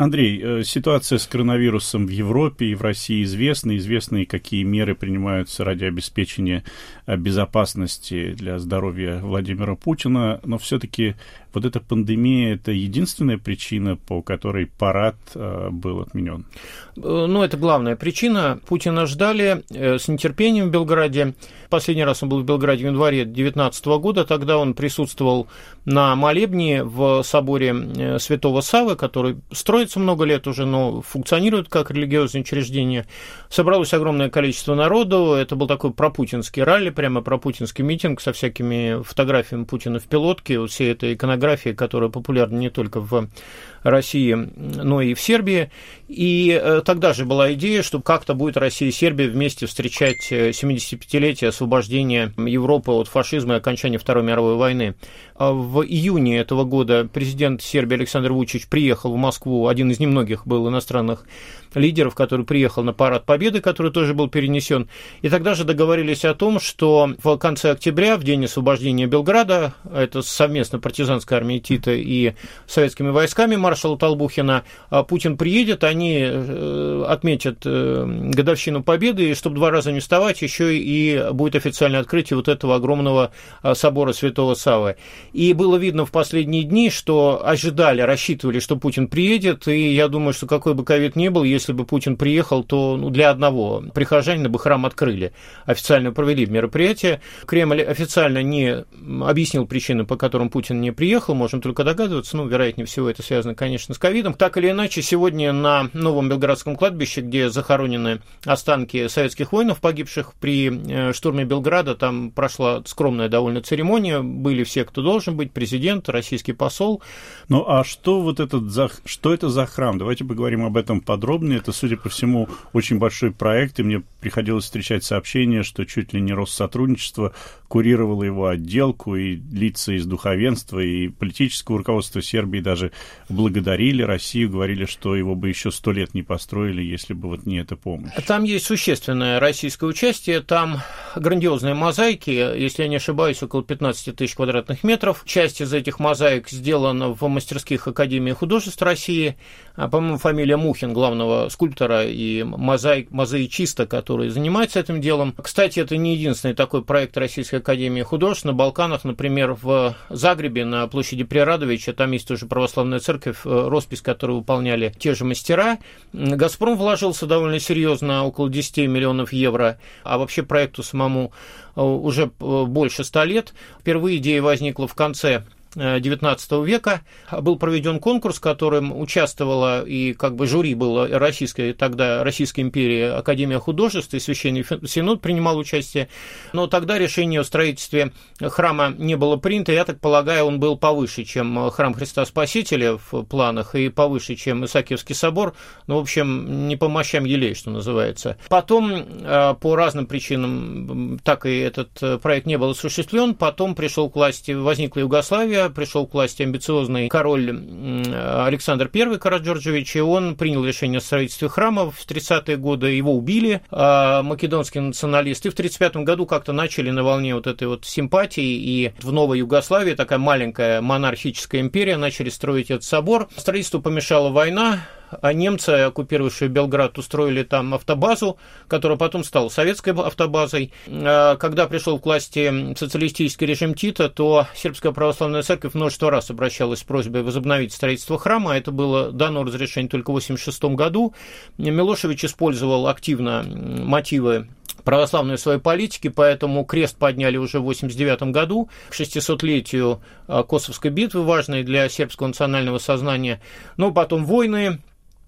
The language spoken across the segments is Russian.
Андрей, э, ситуация с коронавирусом в Европе и в России известна. Известны, какие меры принимаются ради обеспечения э, безопасности для здоровья Владимира Путина. Но все-таки вот эта пандемия – это единственная причина, по которой парад э, был отменен? Ну, это главная причина. Путина ждали с нетерпением в Белграде. Последний раз он был в Белграде в январе 2019 года. Тогда он присутствовал на молебне в соборе Святого Савы, который строится много лет уже, но функционирует как религиозное учреждение. Собралось огромное количество народу, это был такой пропутинский ралли, прямо пропутинский митинг со всякими фотографиями Путина в пилотке, вот всей этой иконографии, которая популярна не только в России, но и в Сербии. И э, тогда же была идея, что как-то будет Россия и Сербия вместе встречать 75-летие э, освобождения Европы от фашизма и окончания Второй мировой войны. А в июне этого года президент Сербии Александр Вучич приехал в Москву, один из немногих был иностранных лидеров, который приехал на парад Победы, который тоже был перенесен. И тогда же договорились о том, что в конце октября, в день освобождения Белграда, это совместно партизанской армией Тита и советскими войсками маршала Толбухина, а Путин приедет, они э, отметят э, годовщину Победы, и чтобы два раза не вставать, еще и будет официальное открытие вот этого огромного а, собора Святого Савы. И было видно в последние дни, что ожидали, рассчитывали, что Путин приедет, и я думаю, что какой бы ковид ни был, если бы Путин приехал, то ну, для одного прихожанина бы храм открыли, официально провели мероприятие. Кремль официально не объяснил причины, по которым Путин не приехал, можем только догадываться, ну, вероятнее всего, это связано, конечно, с ковидом. Так или иначе, сегодня на новом Белградском кладбище, где захоронены останки советских воинов, погибших при э, штурме Белграда, там прошла скромная довольно церемония, были все, кто должен быть, президент, российский посол. Ну, а что вот этот, за... что это за храм? Давайте поговорим об этом подробнее. Это, судя по всему, очень большой проект, и мне приходилось встречать сообщения, что чуть ли не Россотрудничество курировало его отделку, и лица из духовенства, и политического руководства Сербии даже благодарили Россию, говорили, что его бы еще сто лет не построили, если бы вот не эта помощь. Там есть существенное российское участие, там грандиозные мозаики, если я не ошибаюсь, около 15 тысяч квадратных метров. Часть из этих мозаик сделана в мастерских Академии художеств России, а, по-моему, фамилия Мухин, главного скульптора и мозаик, мозаичиста, который занимается этим делом. Кстати, это не единственный такой проект Российской Академии художеств. На Балканах, например, в Загребе на площади Прирадовича, там есть тоже православная церковь, э, роспись, которую выполняли те же мастера. «Газпром» вложился довольно серьезно, около 10 миллионов евро, а вообще проекту самому э, уже э, больше 100 лет. Впервые идея возникла в конце XIX века был проведен конкурс, в котором участвовала и как бы жюри было российская, тогда Российская империя, Академия художеств и Священный Синод принимал участие. Но тогда решение о строительстве храма не было принято. Я так полагаю, он был повыше, чем храм Христа Спасителя в планах и повыше, чем Исаакиевский собор. Ну, в общем, не по мощам елей, что называется. Потом, э, по разным причинам, так и этот э, проект не был осуществлен. Потом пришел к власти, возникла Югославия, пришел к власти амбициозный король Александр I Караджорджевич, и он принял решение о строительстве храма в 30-е годы, его убили, а македонские националисты. в 35 году как-то начали на волне вот этой вот симпатии, и в Новой Югославии, такая маленькая монархическая империя, начали строить этот собор. Строительству помешала война, немцы, оккупировавшие Белград, устроили там автобазу, которая потом стала советской автобазой. А когда пришел к власти социалистический режим Тита, то Сербская православная церковь множество раз обращалась с просьбой возобновить строительство храма. Это было дано разрешение только в 1986 году. Милошевич использовал активно мотивы православной своей политики, поэтому крест подняли уже в 1989 году к 600-летию а, Косовской битвы, важной для сербского национального сознания. Но потом войны,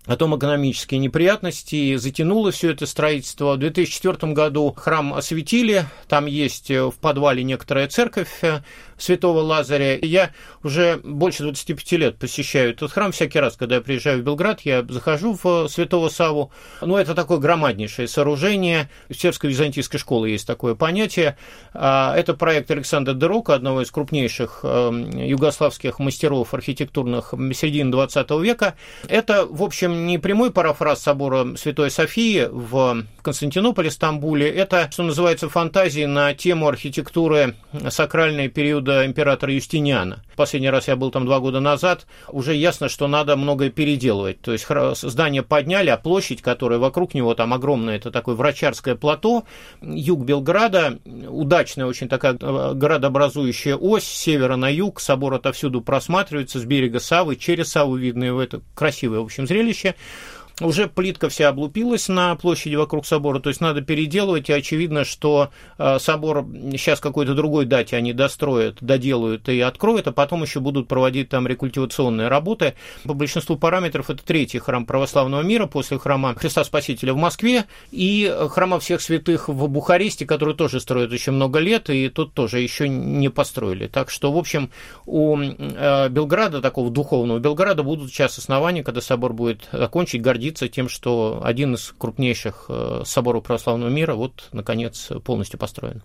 Потом экономические неприятности, затянуло все это строительство. В 2004 году храм осветили, там есть в подвале некоторая церковь э, святого Лазаря. Я уже больше 25 лет посещаю этот храм. Всякий раз, когда я приезжаю в Белград, я захожу в святого Саву. Ну, это такое громаднейшее сооружение. В сербской византийской школе есть такое понятие. А, это проект Александра Дерока, одного из крупнейших эм, югославских мастеров архитектурных середины 20 века. Это, в общем, не прямой парафраз собора Святой Софии в Константинополе, Стамбуле. Это, что называется, фантазии на тему архитектуры сакральной периода императора Юстиниана. Последний раз я был там два года назад. Уже ясно, что надо многое переделывать. То есть здание подняли, а площадь, которая вокруг него там огромная, это такое врачарское плато, юг Белграда, удачная очень такая э, городообразующая ось, севера на юг, собор отовсюду просматривается, с берега Савы, через Саву видно это красивое, в общем, зрелище уже плитка вся облупилась на площади вокруг собора, то есть надо переделывать, и очевидно, что э, собор сейчас какой-то другой дате они достроят, доделают и откроют, а потом еще будут проводить там рекультивационные работы. По большинству параметров это третий храм православного мира после храма Христа Спасителя в Москве и храма всех святых в Бухаресте, который тоже строят еще много лет, и тут тоже еще не построили. Так что, в общем, у э, Белграда, такого духовного Белграда, будут сейчас основания, когда собор будет закончить, гордиться гордиться тем, что один из крупнейших э, соборов православного мира вот, наконец, полностью построен.